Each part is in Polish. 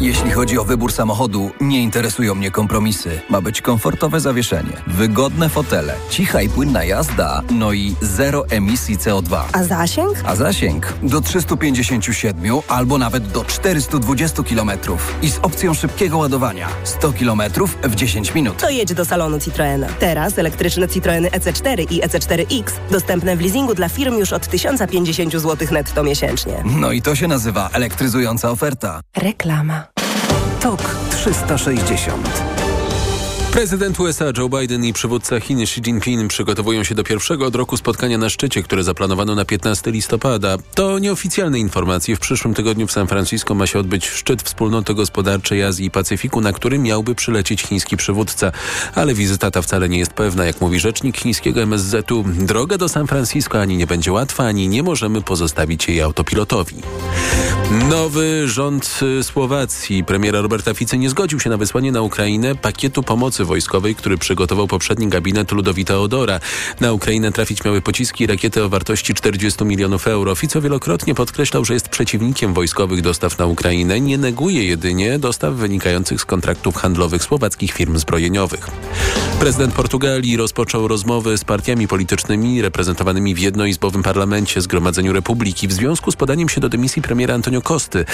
Jeśli chodzi o wybór samochodu, nie interesują mnie kompromisy. Ma być komfortowe zawieszenie, wygodne fotele, cicha i płynna jazda, no i zero emisji CO2. A zasięg? A zasięg do 357 albo nawet do 420 km i z opcją szybkiego ładowania 100 km w 10 minut. To jedź do salonu Citroena. Teraz elektryczne Citroeny EC4 i EC4X dostępne w leasingu dla firm już od 1050 zł netto miesięcznie. No i to się nazywa elektryzująca oferta. Reklama. TOK 360 Prezydent USA Joe Biden i przywódca Chin Xi Jinping przygotowują się do pierwszego od roku spotkania na szczycie, które zaplanowano na 15 listopada. To nieoficjalne informacje. W przyszłym tygodniu w San Francisco ma się odbyć szczyt wspólnoty gospodarczej Azji i Pacyfiku, na który miałby przylecieć chiński przywódca. Ale wizyta ta wcale nie jest pewna. Jak mówi rzecznik chińskiego MSZ-u, droga do San Francisco ani nie będzie łatwa, ani nie możemy pozostawić jej autopilotowi. Nowy rząd Słowacji premiera Roberta Ficy nie zgodził się na wysłanie na Ukrainę pakietu pomocy wojskowej, który przygotował poprzedni gabinet Ludowita Odora. Na Ukrainę trafić miały pociski i rakiety o wartości 40 milionów euro. Fico wielokrotnie podkreślał, że jest przeciwnikiem wojskowych dostaw na Ukrainę. Nie neguje jedynie dostaw wynikających z kontraktów handlowych słowackich firm zbrojeniowych. Prezydent Portugalii rozpoczął rozmowy z partiami politycznymi reprezentowanymi w jednoizbowym parlamencie Zgromadzeniu Republiki w związku z podaniem się do dymisji premiera Antonio Costy.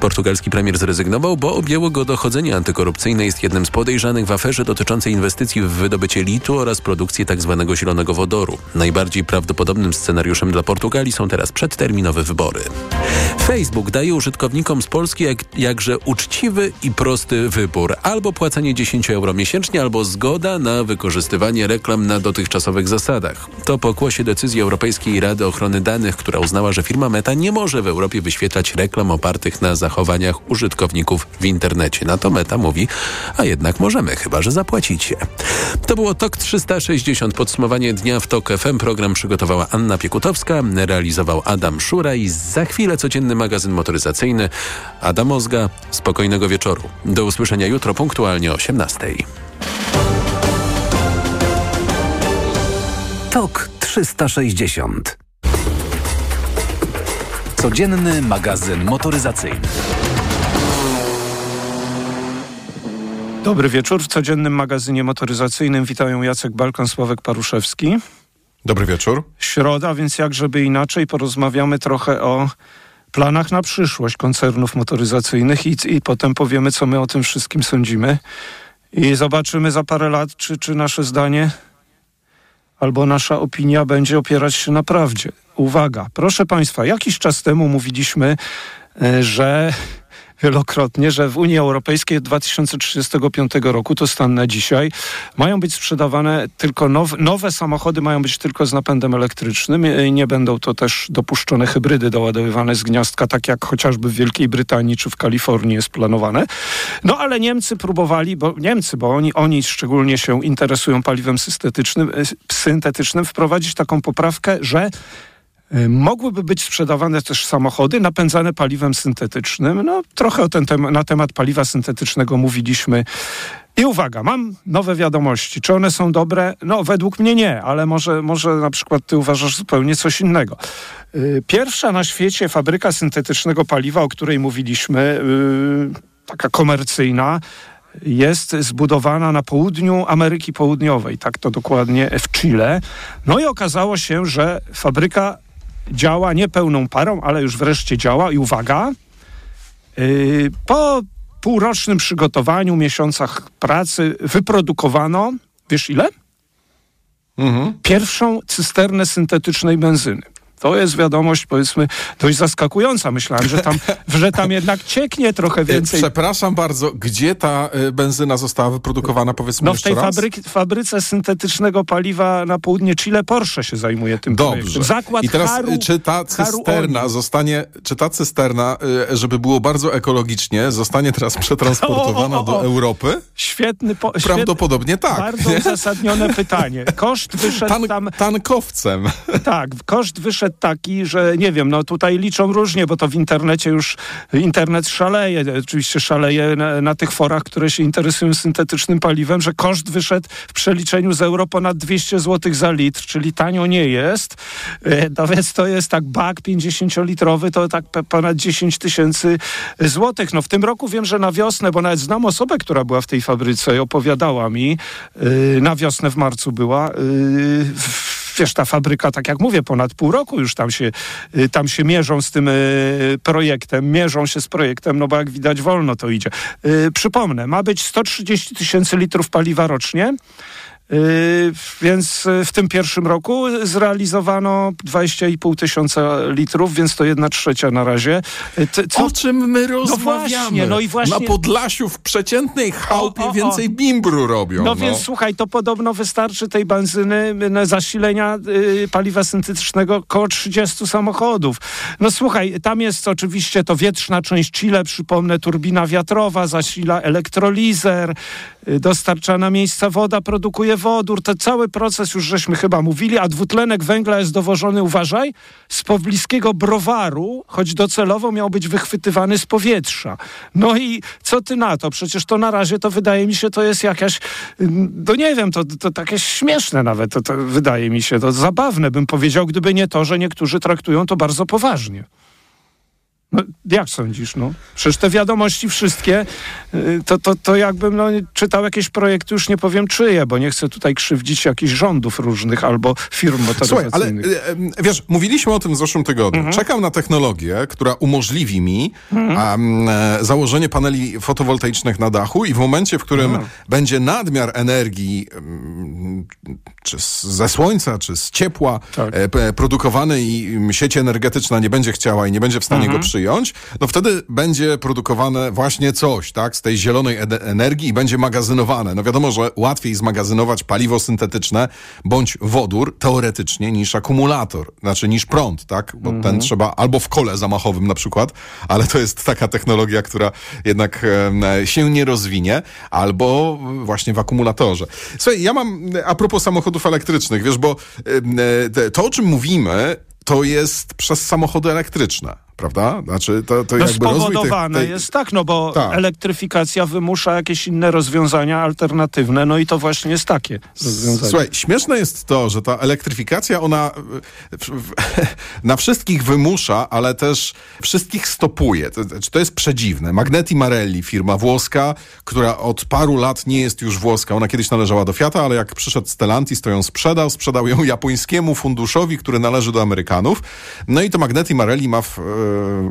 Portugalski premier zrezygnował, bo objęło go dochodzenie antykorupcyjne. Jest jednym z podejrzanych w aferze dotyczącej inwestycji w wydobycie litu oraz produkcję tzw. Tak zielonego wodoru. Najbardziej prawdopodobnym scenariuszem dla Portugalii są teraz przedterminowe wybory. Facebook daje użytkownikom z Polski jak, jakże uczciwy i prosty wybór. Albo płacenie 10 euro miesięcznie, albo zgoda na wykorzystywanie reklam na dotychczasowych zasadach. To pokłosie decyzji Europejskiej Rady Ochrony Danych, która uznała, że firma Meta nie może w Europie wyświetlać reklam opartych na zachowaniach użytkowników w internecie. Na to Meta mówi, a jednak możemy, chyba że zapłacicie. To było TOK 360. Podsumowanie dnia w TOK FM. Program przygotowała Anna Piekutowska, realizował Adam Szura i za chwilę codzienny magazyn motoryzacyjny. Adam Mozga, spokojnego wieczoru. Do usłyszenia jutro punktualnie o 18. TOK 360 Codzienny magazyn motoryzacyjny. Dobry wieczór. W codziennym magazynie motoryzacyjnym witają Jacek Balkan, Sławek Paruszewski. Dobry wieczór. Środa, więc jak żeby inaczej porozmawiamy trochę o planach na przyszłość koncernów motoryzacyjnych i, i potem powiemy, co my o tym wszystkim sądzimy. I zobaczymy za parę lat, czy, czy nasze zdanie albo nasza opinia będzie opierać się na prawdzie. Uwaga, proszę Państwa, jakiś czas temu mówiliśmy, e, że wielokrotnie, że w Unii Europejskiej od 2035 roku, to stan na dzisiaj, mają być sprzedawane tylko nowe, nowe samochody, mają być tylko z napędem elektrycznym. Nie będą to też dopuszczone hybrydy doładowywane z gniazdka, tak jak chociażby w Wielkiej Brytanii czy w Kalifornii jest planowane. No ale Niemcy próbowali, bo Niemcy, bo oni, oni szczególnie się interesują paliwem syntetycznym, syntetycznym wprowadzić taką poprawkę, że mogłyby być sprzedawane też samochody napędzane paliwem syntetycznym. No, trochę ten tem na temat paliwa syntetycznego mówiliśmy. I uwaga, mam nowe wiadomości. Czy one są dobre? No, według mnie nie, ale może, może na przykład ty uważasz zupełnie coś innego. Y, pierwsza na świecie fabryka syntetycznego paliwa, o której mówiliśmy, yy, taka komercyjna, jest zbudowana na południu Ameryki Południowej, tak to dokładnie w Chile. No i okazało się, że fabryka działa nie pełną parą, ale już wreszcie działa i uwaga, yy, po półrocznym przygotowaniu, miesiącach pracy wyprodukowano, wiesz ile? Mhm. Pierwszą cysternę syntetycznej benzyny. To jest wiadomość, powiedzmy, dość zaskakująca. Myślałem, że tam, że tam jednak cieknie trochę więcej. Przepraszam bardzo, gdzie ta y, benzyna została wyprodukowana, powiedzmy No w tej fabryce syntetycznego paliwa na południe Chile Porsche się zajmuje tym Dobrze. projektem. Zakład I teraz Haru, y, czy ta cysterna Haru zostanie, czy ta cysterna, żeby było bardzo ekologicznie, zostanie teraz przetransportowana O, o, o, do Europy? Świetny, po, Prawdopodobnie tak. Bardzo uzasadnione pytanie. Koszt wyszedł Tan, tam... tankowcem. Tak, koszt wyszedł taki, że nie wiem, no tutaj liczą różnie, bo to w internecie już internet szaleje. Oczywiście szaleje na, na tych forach, które się interesują syntetycznym paliwem, że koszt wyszedł w przeliczeniu z euro ponad 200 zł za litr, czyli tanio nie jest. E, No więc to jest tak bak 50-litrowy, to tak ponad 10 tysięcy złotych. No w tym roku wiem, że na wiosnę, bo nawet znam osobę, która była w tej fabryce i opowiadała mi, yy, na wiosnę w marcu była, yy, w- wiesz, ta fabryka, tak jak mówię, ponad pół roku już tam się, y, tam się mierzą z tym y, projektem, mierzą się z projektem, no bo jak widać wolno to idzie. Y, Przypomnę, ma być 130 tysięcy litrów paliwa rocznie. Yy, więc y, w tym pierwszym roku zrealizowano 20,5 tysiąca litrów, więc to jedna trzecia na razie. Y, Co, O czym my rozmawiamy? właśnie, no i właśnie- Na Podlasiu w przeciętnej chałupie O, o, o. więcej bimbru robią. No więc słuchaj, to podobno wystarczy tej benzyny na zasilenia y, paliwa syntetycznego około 30 samochodów. No słuchaj, tam jest oczywiście to wietrzna część Chile, przypomnę, turbina wiatrowa, zasila elektrolizer, y, dostarcza na miejsca woda, produkuje wodór. To cały proces już żeśmy chyba mówili, a dwutlenek węgla jest dowożony, uważaj, z pobliskiego browaru, choć docelowo miał być wychwytywany z powietrza. No i co ty na to? Przecież to na razie to wydaje mi się, to jest jakaś, no nie wiem, to, to takie śmieszne nawet, to, to wydaje mi się, to zabawne bym powiedział, gdyby nie to, że niektórzy traktują to bardzo poważnie. No, jak sądzisz, no? Przecież te wiadomości wszystkie, y, to, to, to jakbym no, czytał jakieś projekty, już nie powiem czyje, bo nie chcę tutaj krzywdzić jakichś rządów różnych albo firm Słuchaj, ale motoryzacyjnych. e, wiesz, mówiliśmy o tym w zeszłym tygodniu. Mhm. Czekam na technologię, która umożliwi mi em, e, założenie paneli fotowoltaicznych na dachu i w momencie, w którym będzie nadmiar energii czy z, ze słońca, czy z ciepła Tak. e, produkowany i sieć energetyczna nie będzie chciała i nie będzie w stanie Mhm. go przyjąć, no wtedy będzie produkowane właśnie coś, tak, z tej zielonej energii i będzie magazynowane. No wiadomo, że łatwiej zmagazynować paliwo syntetyczne bądź wodór teoretycznie niż akumulator, znaczy niż prąd, tak, bo Mhm. ten trzeba albo w kole zamachowym na przykład, ale to jest taka technologia, która jednak em, się nie rozwinie, albo właśnie w akumulatorze. Słuchaj, ja mam, a propos samochodów elektrycznych, wiesz, bo e, to, o czym mówimy, to jest przez samochody elektryczne, prawda? Znaczy, to, to No jakby spowodowane tej, jest tak, no bo Tak. elektryfikacja wymusza jakieś inne rozwiązania alternatywne, no i to właśnie jest takie rozwiązanie. Słuchaj, śmieszne jest to, że ta elektryfikacja, ona na wszystkich wymusza, ale też wszystkich stopuje. To, to jest przedziwne. Magneti Marelli, firma włoska, która od paru lat nie jest już włoska. Ona kiedyś należała do Fiata, ale jak przyszedł Stellantis, to ją sprzedał. Sprzedał ją japońskiemu funduszowi, który należy do Amerykanów. No i to Magneti Marelli ma w, e,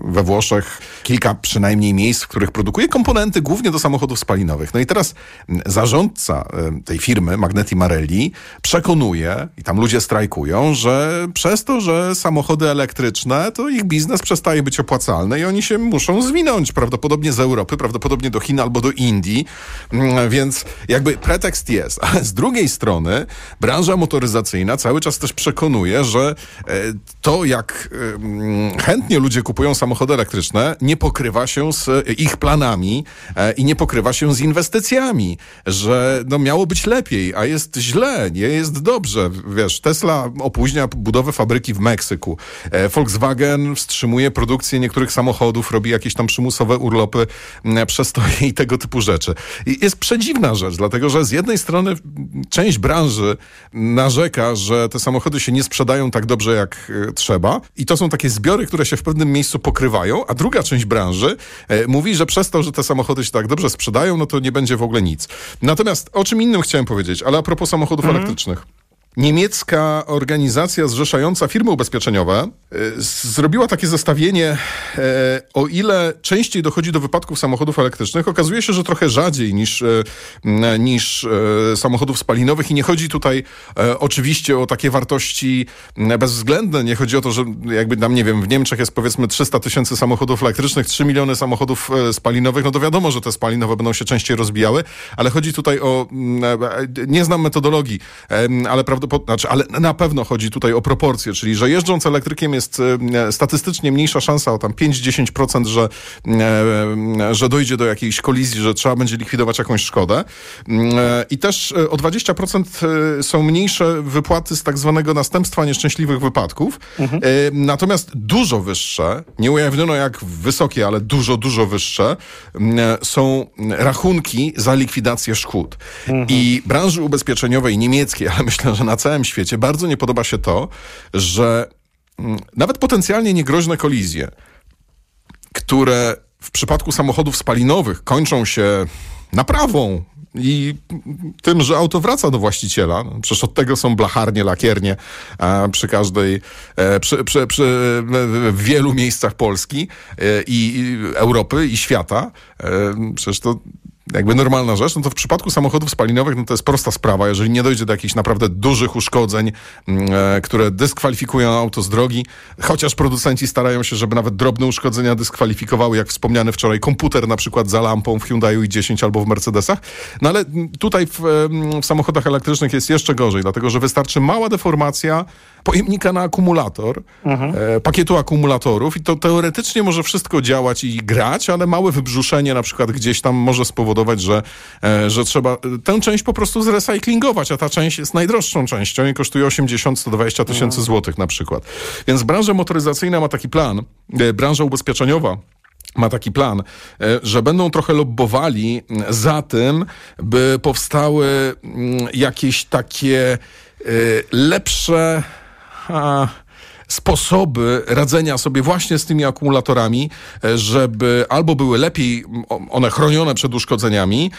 we Włoszech kilka przynajmniej miejsc, w których produkuje komponenty głównie do samochodów spalinowych. No i teraz zarządca e, tej firmy, Magneti Marelli, przekonuje, i tam ludzie strajkują, że przez to, że samochody elektryczne, to ich biznes przestaje być opłacalny i oni się muszą zwinąć prawdopodobnie z Europy, prawdopodobnie do Chin albo do Indii, Mm, więc jakby pretekst jest. Ale z drugiej strony branża motoryzacyjna cały czas też przekonuje, że e, to jak chętnie ludzie kupują samochody elektryczne, nie pokrywa się z e, ich planami e, i nie pokrywa się z inwestycjami, że no miało być lepiej, a jest źle, nie jest dobrze. Wiesz, Tesla opóźnia budowę fabryki w Meksyku. E, Volkswagen wstrzymuje produkcję niektórych samochodów, robi jakieś tam przymusowe urlopy, przestoje i tego typu rzeczy. I jest przedziwna rzecz, dlatego że z jednej strony część branży narzeka, że te samochody się nie sprzedają tak dobrze jak trzeba i to są takie zbiory, które się w pewnym miejscu pokrywają, a druga część branży e, mówi, że przez to, że te samochody się tak dobrze sprzedają, no to nie będzie w ogóle nic. Natomiast o czym innym chciałem powiedzieć, ale a propos samochodów elektrycznych. Niemiecka organizacja zrzeszająca firmy ubezpieczeniowe y, zrobiła takie zestawienie, e, o ile częściej dochodzi do wypadków samochodów elektrycznych, okazuje się, że trochę rzadziej niż, e, niż e, samochodów spalinowych i nie chodzi tutaj oczywiście o takie wartości bezwzględne, nie chodzi o to, że jakby tam, nie wiem, w Niemczech jest powiedzmy 300 tysięcy samochodów elektrycznych, 3 miliony samochodów spalinowych, no to wiadomo, że te spalinowe będą się częściej rozbijały, ale chodzi tutaj o, nie znam metodologii, ale prawdopodobnie, znaczy, ale na pewno chodzi tutaj o proporcje, czyli że jeżdżąc elektrykiem jest e, statystycznie mniejsza szansa o tam 5-10%, że, e, że dojdzie do jakiejś kolizji, że trzeba będzie likwidować jakąś szkodę. E, I też o 20% są mniejsze wypłaty z tak zwanego następstwa nieszczęśliwych wypadków. Mhm. Natomiast dużo wyższe, nie ujawniono jak wysokie, ale dużo, dużo wyższe są rachunki za likwidację szkód. Mhm. I branży ubezpieczeniowej niemieckiej, ale myślę, że na całym świecie bardzo nie podoba się to, że mm, nawet potencjalnie niegroźne kolizje, które w przypadku samochodów spalinowych kończą się naprawą i tym, że auto wraca do właściciela. No, przecież od tego są blacharnie, lakiernie przy każdej, e, przy, przy, przy, w wielu miejscach Polski e, i Europy i świata. E, przecież to jakby normalna rzecz, no to w przypadku samochodów spalinowych no to jest prosta sprawa. Jeżeli nie dojdzie do jakichś naprawdę dużych uszkodzeń, mm, e, które dyskwalifikują auto z drogi, chociaż producenci starają się, żeby nawet drobne uszkodzenia dyskwalifikowały, jak wspomniany wczoraj komputer na przykład za lampą w Hyundai i10 albo w Mercedesach. No ale tutaj w, w samochodach elektrycznych jest jeszcze gorzej, dlatego że wystarczy mała deformacja pojemnika na akumulator, mhm. e, pakietu akumulatorów i to teoretycznie może wszystko działać i grać, ale małe wybrzuszenie na przykład gdzieś tam może spowodować, że, e, że trzeba tę część po prostu zrecyklingować, a ta część jest najdroższą częścią i kosztuje 80-120 tysięcy złotych na przykład. Więc branża motoryzacyjna ma taki plan, e, branża ubezpieczeniowa ma taki plan, e, że będą trochę lobbowali za tym, by powstały jakieś takie e, lepsze sposoby radzenia sobie właśnie z tymi akumulatorami, e, żeby albo były lepiej one chronione przed uszkodzeniami,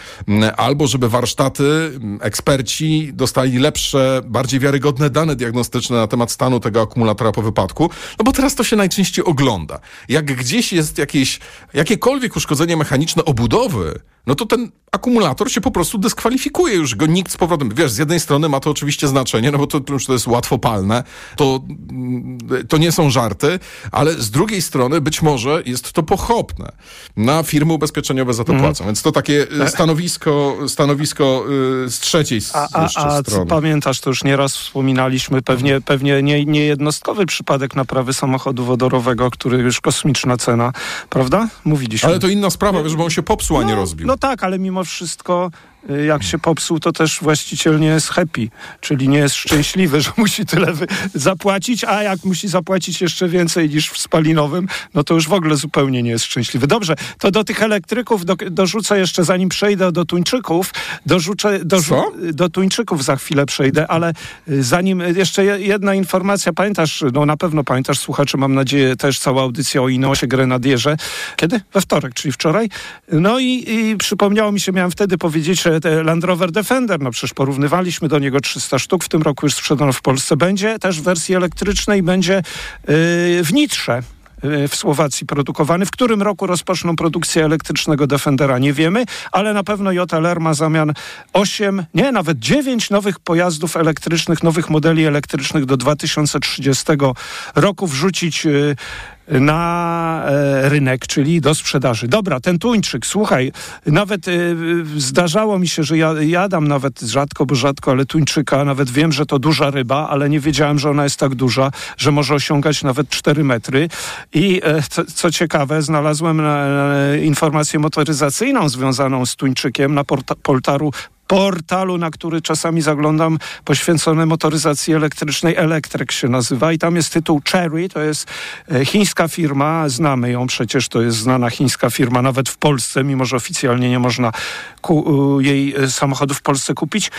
albo żeby warsztaty, eksperci dostali lepsze, bardziej wiarygodne dane diagnostyczne na temat stanu tego akumulatora po wypadku. No bo teraz to się najczęściej ogląda. Jak gdzieś jest jakieś, jakiekolwiek uszkodzenie mechaniczne obudowy, no to ten akumulator się po prostu dyskwalifikuje. Już go nikt z powrotem... Wiesz, z jednej strony ma to oczywiście znaczenie, no bo to, to jest łatwopalne, to, mm, to nie są żarty, ale z drugiej strony być może jest to pochopne. Na firmy ubezpieczeniowe za to mm. płacą. Więc to takie y, stanowisko, stanowisko y, z trzeciej a, a, a strony. pamiętasz, to już nieraz wspominaliśmy, pewnie, pewnie nie, niejednostkowy przypadek naprawy samochodu wodorowego, który już kosmiczna cena, prawda? Mówiliśmy. Ale to inna sprawa, wiesz, bo on się popsuł, a nie no, rozbił. No tak, ale mimo wszystko jak się popsuł, to też właściciel nie jest happy, czyli nie jest szczęśliwy, że musi tyle zapłacić, a jak musi zapłacić jeszcze więcej niż w spalinowym, no to już w ogóle zupełnie nie jest szczęśliwy. Dobrze, to do tych elektryków do, dorzucę jeszcze, zanim przejdę do Tuńczyków, dorzucę, dorzu, do Tuńczyków za chwilę przejdę, ale y, zanim, y, jeszcze jedna informacja, pamiętasz, no na pewno pamiętasz, słuchacze, mam nadzieję, też cała audycja o Inosie Grenadierze. Kiedy? We wtorek, czyli wczoraj. No i, i przypomniało mi się, miałem wtedy powiedzieć, Land Rover Defender, no przecież porównywaliśmy do niego 300 sztuk, w tym roku już sprzedano w Polsce. Będzie też w wersji elektrycznej, będzie yy, w Nitrze y, w Słowacji produkowany. W którym roku rozpoczną produkcję elektrycznego Defendera nie wiemy, ale na pewno JLR ma zamian 8, nie, nawet 9 nowych pojazdów elektrycznych, nowych modeli elektrycznych do 2030 roku wrzucić na e, rynek, czyli do sprzedaży. Dobra, ten tuńczyk, słuchaj, nawet e, zdarzało mi się, że ja jadam nawet rzadko, bo rzadko, ale tuńczyka, nawet wiem, że to duża ryba, ale nie wiedziałem, że ona jest tak duża, że może osiągać nawet 4 metry. I e, co, co ciekawe, znalazłem informację motoryzacyjną związaną z tuńczykiem na porta, portalu, na który czasami zaglądam, poświęcony motoryzacji elektrycznej. Electrek się nazywa i tam jest tytuł Cherry, to jest e, chińska firma, znamy ją przecież, to jest znana chińska firma, nawet w Polsce, mimo że oficjalnie nie można jej e, samochodów w Polsce kupić.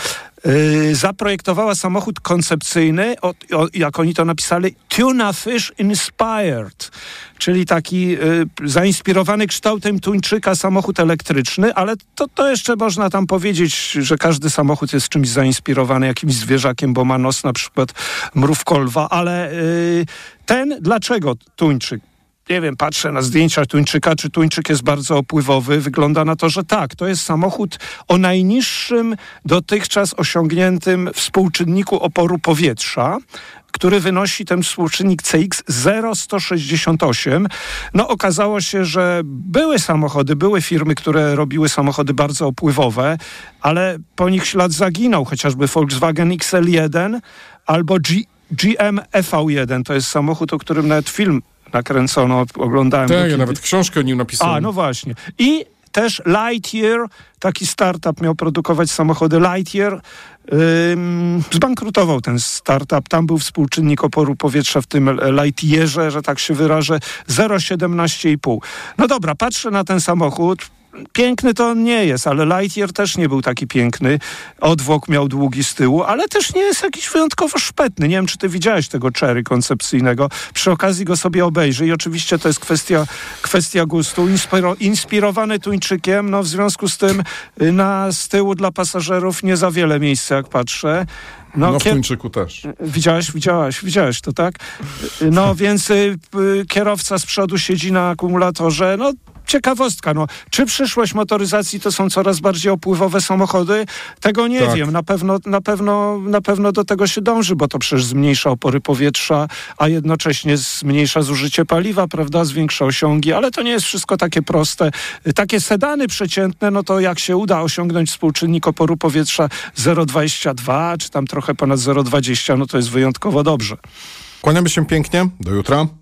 Yy, zaprojektowała samochód koncepcyjny, o, o, jak oni to napisali, Tuna Fish Inspired, czyli taki yy, zainspirowany kształtem tuńczyka samochód elektryczny, ale to, to jeszcze można tam powiedzieć, że każdy samochód jest czymś zainspirowany, jakimś zwierzakiem, bo ma nos na przykład mrówkolwa, ale yy, ten, dlaczego tuńczyk? Nie wiem, patrzę na zdjęcia tuńczyka, czy tuńczyk jest bardzo opływowy. Wygląda na to, że tak. To jest samochód o najniższym dotychczas osiągniętym współczynniku oporu powietrza który wynosi ten współczynnik CX 0,168. No okazało się, że były samochody, były firmy, które robiły samochody bardzo opływowe, ale po nich ślad zaginął, chociażby Volkswagen XL1 albo G GM FV1. To jest samochód, o którym nawet film nakręcono, oglądałem. Tak, ja nawet książkę o nim napisałem. A, no właśnie. I też Lightyear, taki startup miał produkować samochody Lightyear. Ym, zbankrutował ten startup. Tam był współczynnik oporu powietrza w tym Lightyearze, że tak się wyrażę, 0,17,5. No dobra, patrzę na ten samochód, piękny to on nie jest, ale Lightyear też nie był taki piękny. Odwłok miał długi z tyłu, ale też nie jest jakiś wyjątkowo szpetny. Nie wiem, czy ty widziałeś tego Cherry koncepcyjnego. Przy okazji go sobie obejrzyj. Oczywiście to jest kwestia, kwestia gustu. Inspiro, inspirowany tuńczykiem, no w związku z tym y, na z tyłu dla pasażerów nie za wiele miejsca, jak patrzę. No, no w Tuńczyku też. Widziałeś, widziałaś, widziałeś to, tak? No więc y, y, kierowca z przodu siedzi na akumulatorze, no ciekawostka, no, czy przyszłość motoryzacji to są coraz bardziej opływowe samochody? Tego nie tak. wiem. Na pewno, na, pewno, na pewno do tego się dąży, bo to przecież zmniejsza opory powietrza, a jednocześnie zmniejsza zużycie paliwa, prawda, zwiększa osiągi, ale to nie jest wszystko takie proste. Takie sedany przeciętne, no to jak się uda osiągnąć współczynnik oporu powietrza 0,22 czy tam trochę ponad 0,20, no to jest wyjątkowo dobrze. Kłaniamy się pięknie. Do jutra.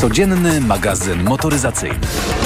Codzienny magazyn motoryzacyjny.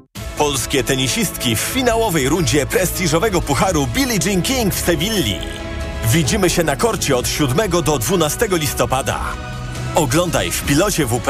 Polskie tenisistki w finałowej rundzie prestiżowego pucharu Billie Jean King w Sewilli. Widzimy się na korcie od 7 do 12 listopada. Oglądaj w pilocie WP.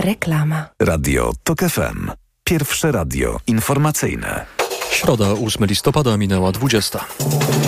Reklama. Radio TOK FM. Pierwsze radio informacyjne. Środa, 8 listopada, minęła 20.